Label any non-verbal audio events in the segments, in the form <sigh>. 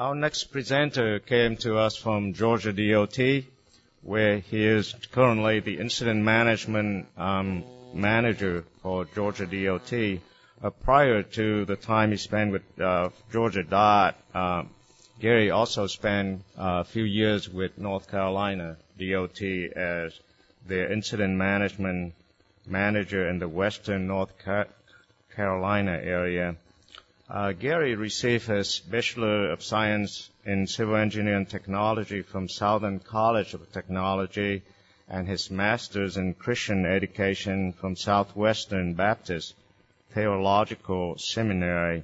Our next presenter came to us from Georgia DOT, where he is currently the incident management um, manager for Georgia DOT. Uh, prior to the time he spent with uh, Georgia DOT, uh, Gary also spent uh, a few years with North Carolina DOT as their incident management manager in the western North Car- Carolina area. Uh, Gary received his Bachelor of Science in Civil Engineering Technology from Southern College of Technology and his Master's in Christian Education from Southwestern Baptist Theological Seminary.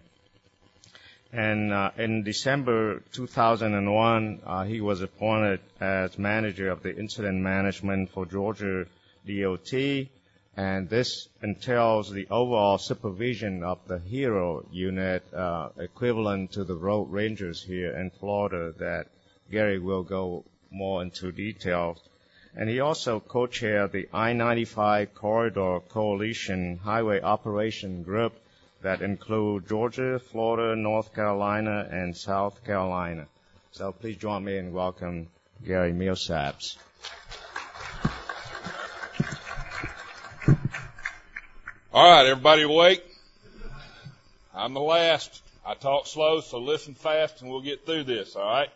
And uh, in December 2001, uh, he was appointed as manager of the incident management for Georgia DOT and this entails the overall supervision of the HERO unit, uh, equivalent to the road rangers here in Florida that Gary will go more into detail. And he also co-chaired the I-95 Corridor Coalition Highway Operation Group that include Georgia, Florida, North Carolina, and South Carolina. So please join me in welcome Gary Millsaps. All right, everybody awake? I'm the last. I talk slow, so listen fast, and we'll get through this. All right.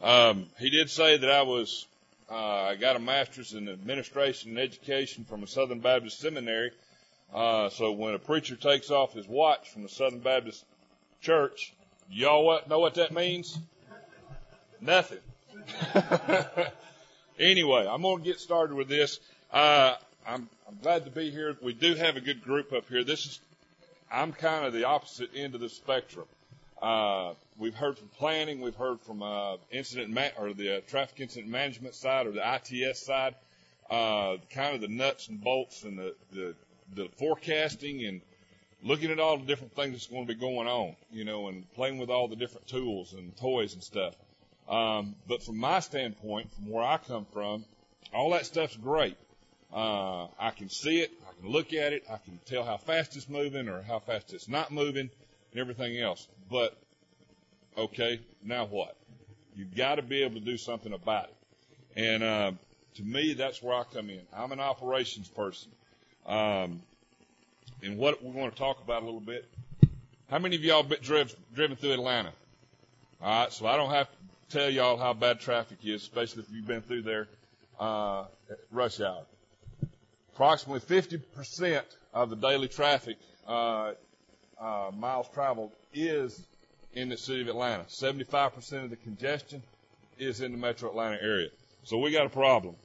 Um, he did say that I was. Uh, I got a master's in administration and education from a Southern Baptist seminary. Uh, so when a preacher takes off his watch from the Southern Baptist Church, y'all what, know what that means? Nothing. <laughs> anyway, I'm going to get started with this. Uh, I'm, I'm glad to be here. We do have a good group up here. This is, I'm kind of the opposite end of the spectrum. Uh, we've heard from planning, we've heard from uh, incident ma- or the uh, traffic incident management side or the ITS side, uh, kind of the nuts and bolts and the, the the forecasting and looking at all the different things that's going to be going on, you know, and playing with all the different tools and toys and stuff. Um, but from my standpoint, from where I come from, all that stuff's great. Uh, I can see it. I can look at it. I can tell how fast it's moving or how fast it's not moving and everything else. But, okay, now what? You've got to be able to do something about it. And, uh, to me, that's where I come in. I'm an operations person. Um, and what we want to talk about a little bit. How many of y'all been driven, driven through Atlanta? All right, so I don't have to tell y'all how bad traffic is, especially if you've been through there uh, at rush hour. Approximately 50% of the daily traffic uh, uh, miles traveled is in the city of Atlanta. 75% of the congestion is in the metro Atlanta area. So we got a problem.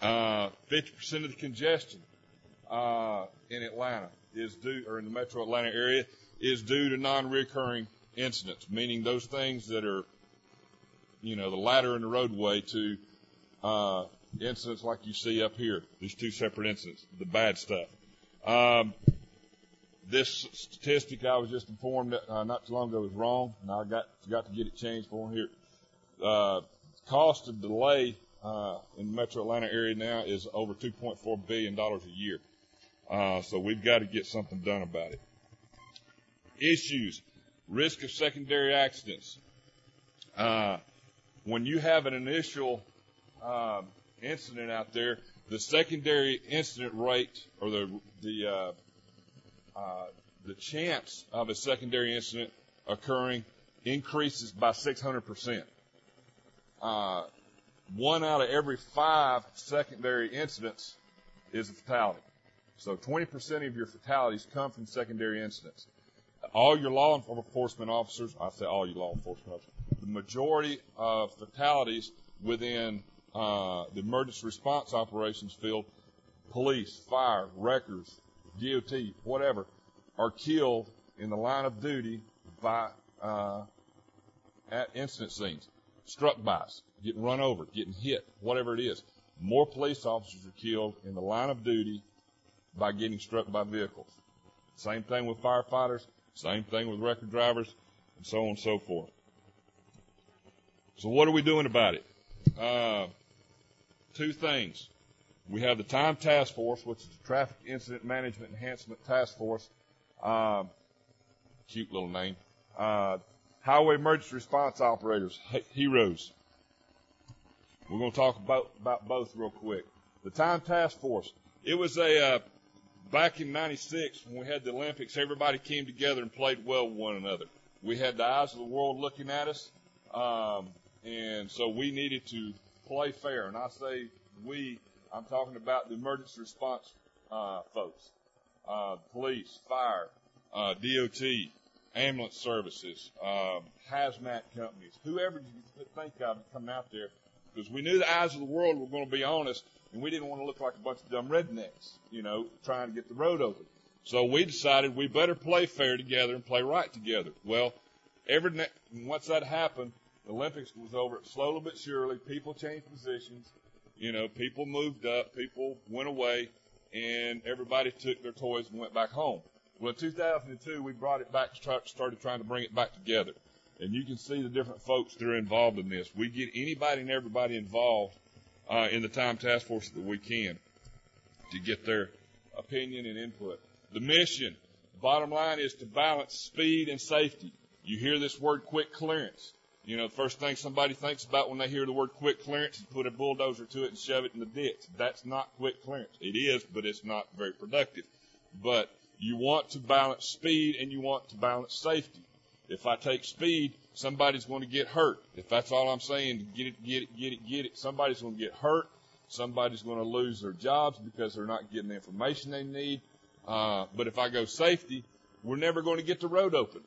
Uh, 50% of the congestion uh, in Atlanta is due, or in the metro Atlanta area, is due to non-recurring incidents, meaning those things that are, you know, the ladder in the roadway to uh, incidents like you see up here, these two separate incidents, the bad stuff. Um, this statistic I was just informed that, uh, not too long ago was wrong, and I got forgot to get it changed for here. Uh, cost of delay uh, in the Metro Atlanta area now is over 2.4 billion dollars a year. Uh, so we've got to get something done about it. Issues, risk of secondary accidents. Uh, when you have an initial um, incident out there, the secondary incident rate or the the uh, uh, the chance of a secondary incident occurring increases by 600 percent. Uh, one out of every five secondary incidents is a fatality. So 20% of your fatalities come from secondary incidents. All your law enforcement officers, I say all your law enforcement officers, the majority of fatalities within uh, the emergency response operations field, police, fire, wreckers, DOT, whatever, are killed in the line of duty by uh, at incident scenes, struck by us, getting run over, getting hit, whatever it is. More police officers are killed in the line of duty by getting struck by vehicles. Same thing with firefighters, same thing with wrecker drivers, and so on and so forth. So what are we doing about it? Uh, two things. We have the Time Task Force, which is the Traffic Incident Management Enhancement Task Force. Uh, cute little name. Uh, highway emergency response operators, heroes. We're going to talk about, about both real quick. The Time Task Force. It was a, uh, back in 96 when we had the Olympics, everybody came together and played well with one another. We had the eyes of the world looking at us. Um, and so we needed to play fair. And I say we, I'm talking about the emergency response, uh, folks. Uh, police, fire, uh, DOT, ambulance services, um, hazmat companies, whoever you think of coming out there, because we knew the eyes of the world were going to be on us, and we didn't want to look like a bunch of dumb rednecks, you know, trying to get the road open. So we decided we better play fair together and play right together. Well, every ne- once that happened, the Olympics was over. Slowly but surely, people changed positions. You know, people moved up, people went away, and everybody took their toys and went back home. Well, in 2002, we brought it back, started trying to bring it back together. And you can see the different folks that are involved in this. We get anybody and everybody involved uh, in the time task force that we can to get their opinion and input. The mission, bottom line is to balance speed and safety. You hear this word quick clearance. You know, the first thing somebody thinks about when they hear the word quick clearance is put a bulldozer to it and shove it in the ditch. That's not quick clearance. It is, but it's not very productive. But you want to balance speed and you want to balance safety. If I take speed, somebody's going to get hurt. If that's all I'm saying, get it, get it, get it, get it. Somebody's going to get hurt. Somebody's going to lose their jobs because they're not getting the information they need. Uh, but if I go safety, we're never going to get the road open.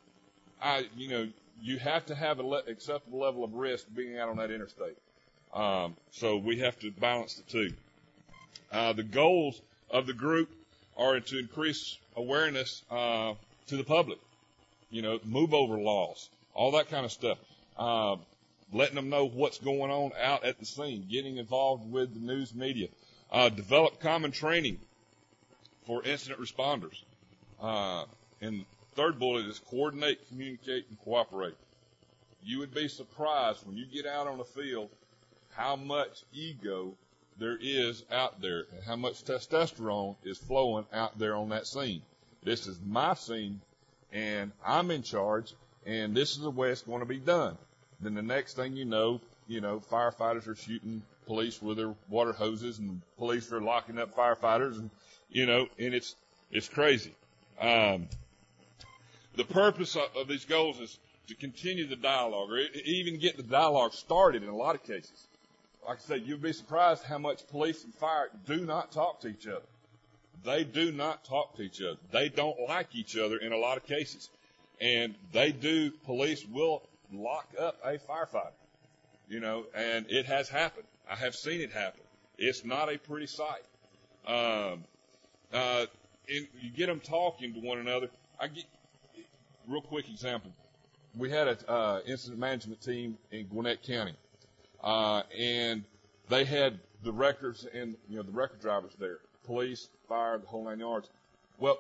I, you know, you have to have an le- acceptable level of risk being out on that interstate. Um, so we have to balance the two. Uh, the goals of the group are to increase awareness uh, to the public. You know, move over laws, all that kind of stuff. Uh, letting them know what's going on out at the scene, getting involved with the news media, uh, develop common training for incident responders. Uh, and third bullet is coordinate, communicate, and cooperate. You would be surprised when you get out on the field how much ego there is out there and how much testosterone is flowing out there on that scene. This is my scene and I'm in charge and this is the way it's going to be done. Then the next thing you know, you know, firefighters are shooting police with their water hoses and police are locking up firefighters and, you know, and it's, it's crazy. Um, the purpose of, of these goals is to continue the dialogue or even get the dialogue started in a lot of cases. Like I said, you'd be surprised how much police and fire do not talk to each other. They do not talk to each other. They don't like each other in a lot of cases. And they do, police will lock up a firefighter. You know, and it has happened. I have seen it happen. It's not a pretty sight. Um, uh, and you get them talking to one another. I get, real quick example. We had an uh, incident management team in Gwinnett County, uh, and they had the wreckers and you know the wrecker drivers there, police, fire, the whole nine yards. Well,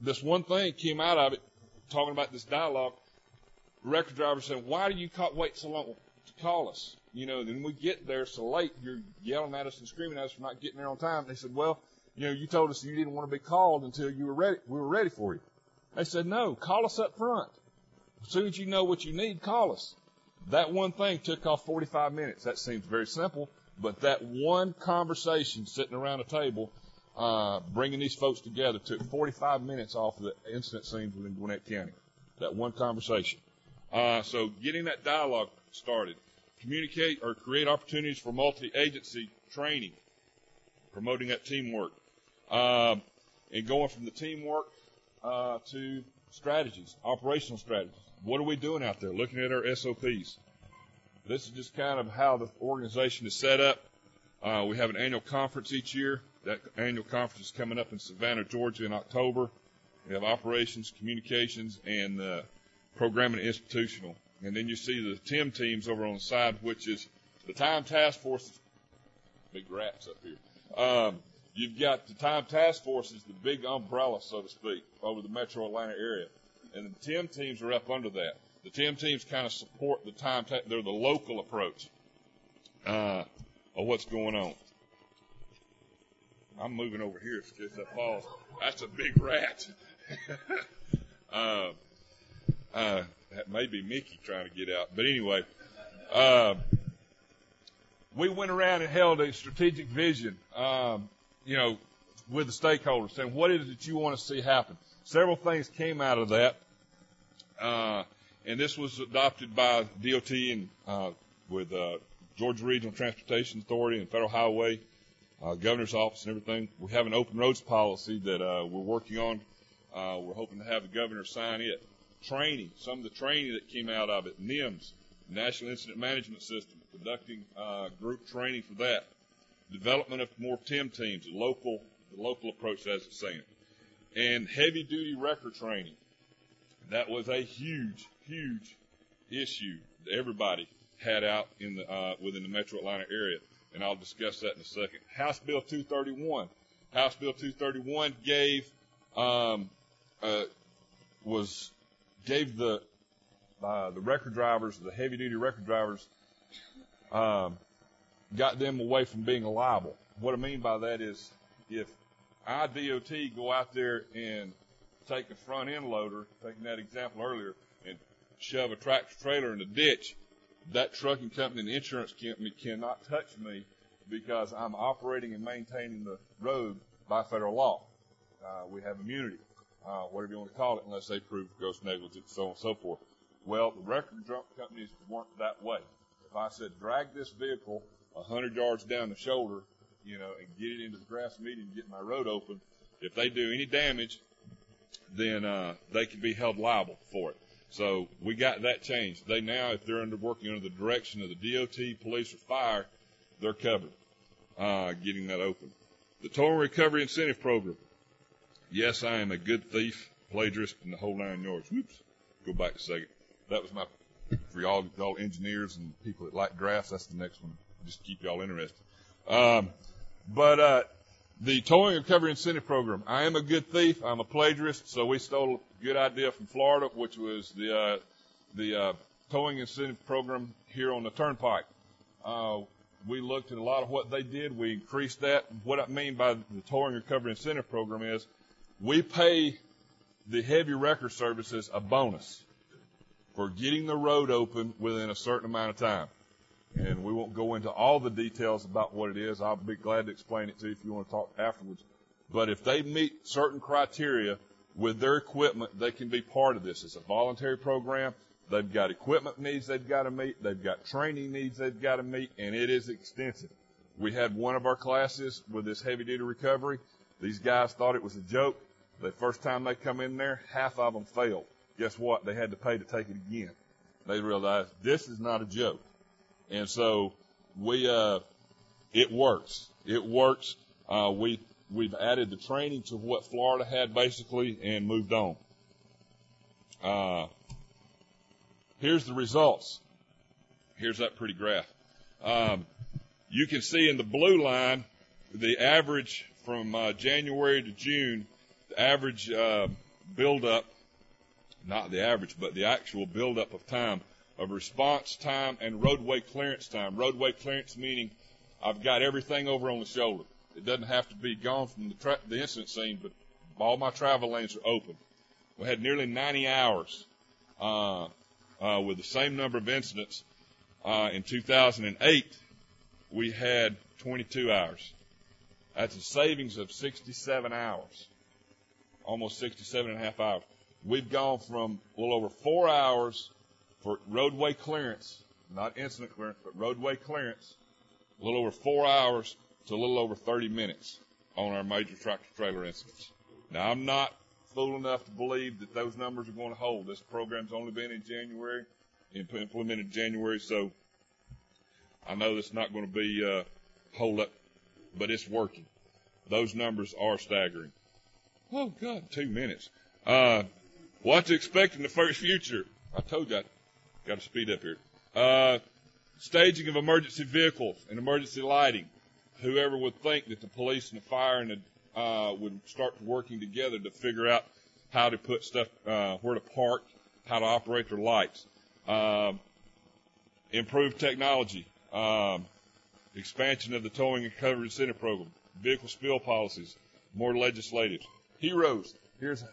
this one thing came out of it, talking about this dialogue. Wrecker driver said, "Why do you call, wait so long to call us? You know, then we get there so late. You're yelling at us and screaming at us for not getting there on time." They said, "Well, you know, you told us you didn't want to be called until you were ready. We were ready for you." They said, no, call us up front. As soon as you know what you need, call us. That one thing took off 45 minutes. That seems very simple, but that one conversation sitting around a table, uh, bringing these folks together took 45 minutes off of the incident scenes within Gwinnett County. That one conversation. Uh, so getting that dialogue started, communicate or create opportunities for multi-agency training, promoting that teamwork, um, and going from the teamwork uh, to strategies, operational strategies. What are we doing out there? Looking at our SOPs. This is just kind of how the organization is set up. Uh, we have an annual conference each year. That annual conference is coming up in Savannah, Georgia in October. We have operations, communications, and uh, programming and institutional. And then you see the TIM teams over on the side, which is the Time Task Force. Big rats up here. Um, You've got the Time Task Force is the big umbrella, so to speak, over the metro Atlanta area. And the TIM teams are up under that. The TIM teams kind of support the time, ta- they're the local approach, uh, of what's going on. I'm moving over here in case that falls. That's a big rat. <laughs> uh, uh, that may be Mickey trying to get out. But anyway, uh, we went around and held a strategic vision, um, you know, with the stakeholders, saying what is it you want to see happen. Several things came out of that, uh, and this was adopted by DOT and uh, with uh, Georgia Regional Transportation Authority and Federal Highway, uh, Governor's Office, and everything. We have an open roads policy that uh, we're working on. Uh, we're hoping to have the governor sign it. Training, some of the training that came out of it, NIMS, National Incident Management System, conducting uh, group training for that. Development of more TIM teams, local, the local approach, as it's saying, and heavy duty wrecker training. That was a huge, huge issue that everybody had out in the uh, within the Metro Atlanta area, and I'll discuss that in a second. House Bill 231. House Bill 231 gave um, uh, was gave the uh, the wrecker drivers, the heavy duty wrecker drivers, um, got them away from being liable. What I mean by that is if IDOT go out there and take a front end loader, taking that example earlier, and shove a tractor trailer in a ditch, that trucking company and the insurance company cannot touch me because I'm operating and maintaining the road by federal law. Uh, we have immunity, uh, whatever you want to call it, unless they prove gross negligence, so on and so forth. Well, the wrecker companies weren't that way. If I said drag this vehicle a hundred yards down the shoulder, you know, and get it into the grass median and get my road open, if they do any damage, then uh, they can be held liable for it. So we got that changed. They now, if they're under working under the direction of the DOT, police, or fire, they're covered. Uh, getting that open. The Towing Recovery Incentive Program. Yes, I am a good thief, plagiarist, and the whole nine yards. Whoops. Go back a second. That was my for y'all, y'all engineers and people that like graphs. That's the next one. Just keep y'all interested. Um, but uh, the Towing and Recovery Incentive Program. I am a good thief. I'm a plagiarist, so we stole a good idea from Florida, which was the uh, the uh, towing incentive program here on the Turnpike. Uh, we looked at a lot of what they did. We increased that. What I mean by the Towing and Recovery Incentive Program is we pay the heavy wrecker services a bonus for getting the road open within a certain amount of time. And we won't go into all the details about what it is. I'll be glad to explain it to you if you want to talk afterwards. But if they meet certain criteria with their equipment, they can be part of this. It's a voluntary program. They've got equipment needs they've got to meet. They've got training needs they've got to meet, and it is extensive. We had one of our classes with this heavy duty recovery. These guys thought it was a joke. The first time they come in there, half of them failed. Guess what? They had to pay to take it again. They realized this is not a joke. And so we, uh, it works. It works. Uh, we, we've added the training to what Florida had basically and moved on. Uh, here's the results. Here's that pretty graph. Um, you can see in the blue line the average from uh, January to June, the average uh, buildup, not the average, but the actual buildup of time of response time and roadway clearance time. Roadway clearance meaning I've got everything over on the shoulder. It doesn't have to be gone from the, tra- the incident scene, but all my travel lanes are open. We had nearly 90 hours uh, uh, with the same number of incidents. Uh, in 2008, we had 22 hours. That's a savings of 67 hours, almost 67 and a half hours. We've gone from a little over four hours for roadway clearance, not incident clearance, but roadway clearance, a little over four hours to a little over 30 minutes on our major tractor trailer incidents. Now, I'm not fool enough to believe that those numbers are going to hold. This program's only been in January, implemented January, so I know it's not going to be uh, hold up, but it's working. Those numbers are staggering. Oh God, two minutes. Uh, what to expect in the first future? I told you I got to speed up here. Uh, staging of emergency vehicles and emergency lighting. Whoever would think that the police and the fire and the, uh, would start working together to figure out how to put stuff, uh, where to park, how to operate their lights. Um, improved technology. Um, expansion of the towing and recovery incentive program. Vehicle spill policies. More legislative. Heroes. Here's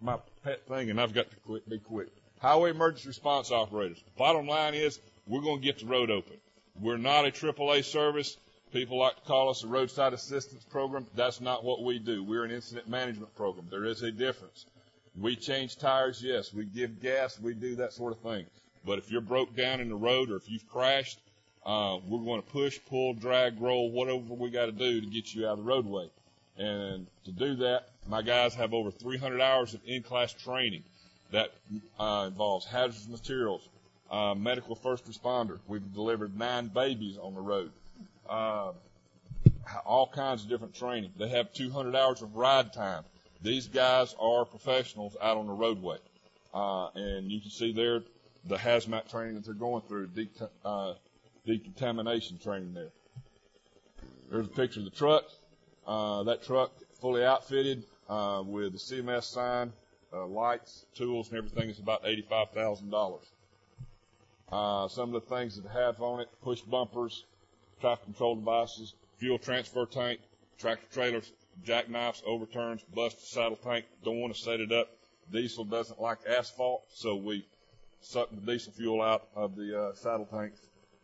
my pet thing, and I've got to quit, be quick. Highway emergency response operators. Bottom line is we're going to get the road open. We're not a AAA service. People like to call us a roadside assistance program. That's not what we do. We're an incident management program. There is a difference. We change tires, yes. We give gas. We do that sort of thing. But if you're broke down in the road or if you've crashed, uh, we're going to push, pull, drag, roll, whatever we got to do to get you out of the roadway. And to do that, my guys have over 300 hours of in-class training that uh, involves hazardous materials, uh, medical first responder. We've delivered nine babies on the road. Uh, all kinds of different training. They have 200 hours of ride time. These guys are professionals out on the roadway. Uh, and you can see there the hazmat training that they're going through, de- uh, decontamination training there. There's a picture of the truck. Uh, that truck fully outfitted with the CMS sign, uh, lights, tools, and everything is about eighty-five thousand dollars. Uh, some of the things that have on it: push bumpers, traffic control devices, fuel transfer tank, tractor trailers, jackknives, overturns, busted saddle tank. Don't want to set it up. Diesel doesn't like asphalt, so we suck the diesel fuel out of the uh, saddle tanks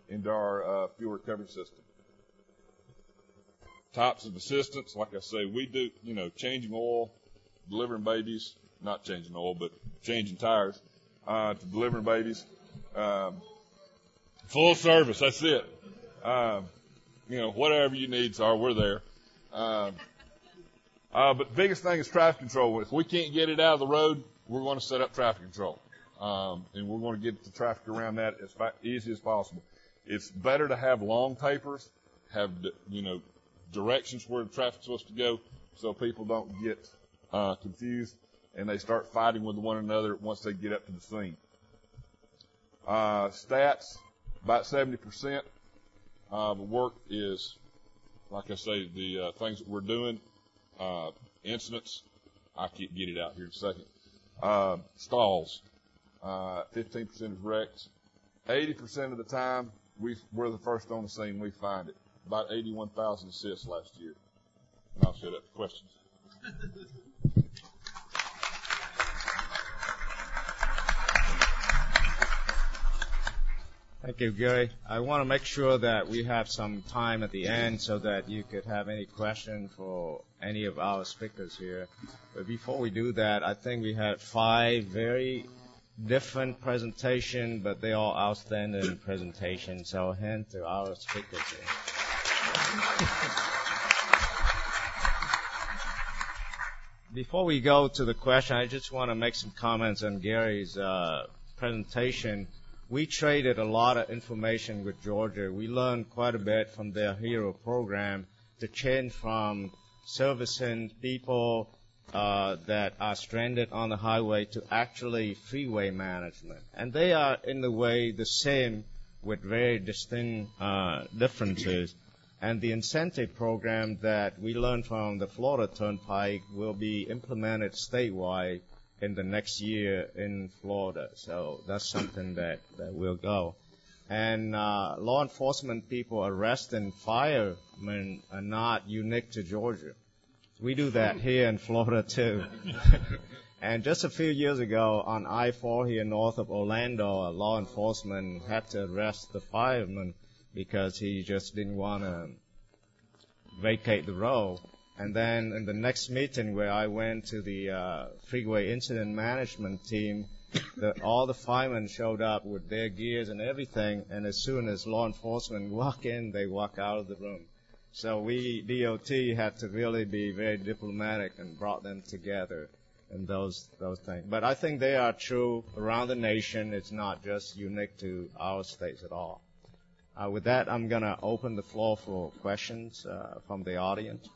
into our uh, fuel recovery system. Types of assistance, like I say, we do, you know, changing oil, delivering babies, not changing oil, but changing tires, uh, to delivering babies. Um, full service, that's it. Um, you know, whatever your needs are, we're there. Um, uh, but the biggest thing is traffic control. If we can't get it out of the road, we're going to set up traffic control. Um, and we're going to get the traffic around that as fa- easy as possible. It's better to have long tapers, have, you know, directions where the traffic's supposed to go so people don't get, uh, confused and they start fighting with one another once they get up to the scene. Uh, stats, about 70%, of the work is, like I say, the, uh, things that we're doing, uh, incidents, I can't get it out here in a second, uh, stalls, uh, 15% is wrecks. 80% of the time, we, we're the first on the scene, we find it. About 81,000 assists last year. And I'll shut up. Questions? <laughs> Thank you, Gary. I want to make sure that we have some time at the end so that you could have any question for any of our speakers here. But before we do that, I think we had five very different presentation, but they are outstanding presentations. So hand to our speakers here. Before we go to the question, I just want to make some comments on Gary's uh, presentation. We traded a lot of information with Georgia. We learned quite a bit from their HERO program to change from servicing people uh, that are stranded on the highway to actually freeway management. And they are, in a way, the same with very distinct uh, differences. And the incentive program that we learned from the Florida Turnpike will be implemented statewide in the next year in Florida. So that's something that, that will go. And uh, law enforcement people arresting firemen are not unique to Georgia. We do that here in Florida too. <laughs> and just a few years ago on I-4 here north of Orlando, law enforcement had to arrest the fireman because he just didn't want to vacate the road. And then in the next meeting where I went to the uh, freeway incident management team, the, all the firemen showed up with their gears and everything. And as soon as law enforcement walk in, they walk out of the room. So we, DOT, had to really be very diplomatic and brought them together and those, those things. But I think they are true around the nation. It's not just unique to our states at all. Uh, with that, I'm going to open the floor for questions uh, from the audience.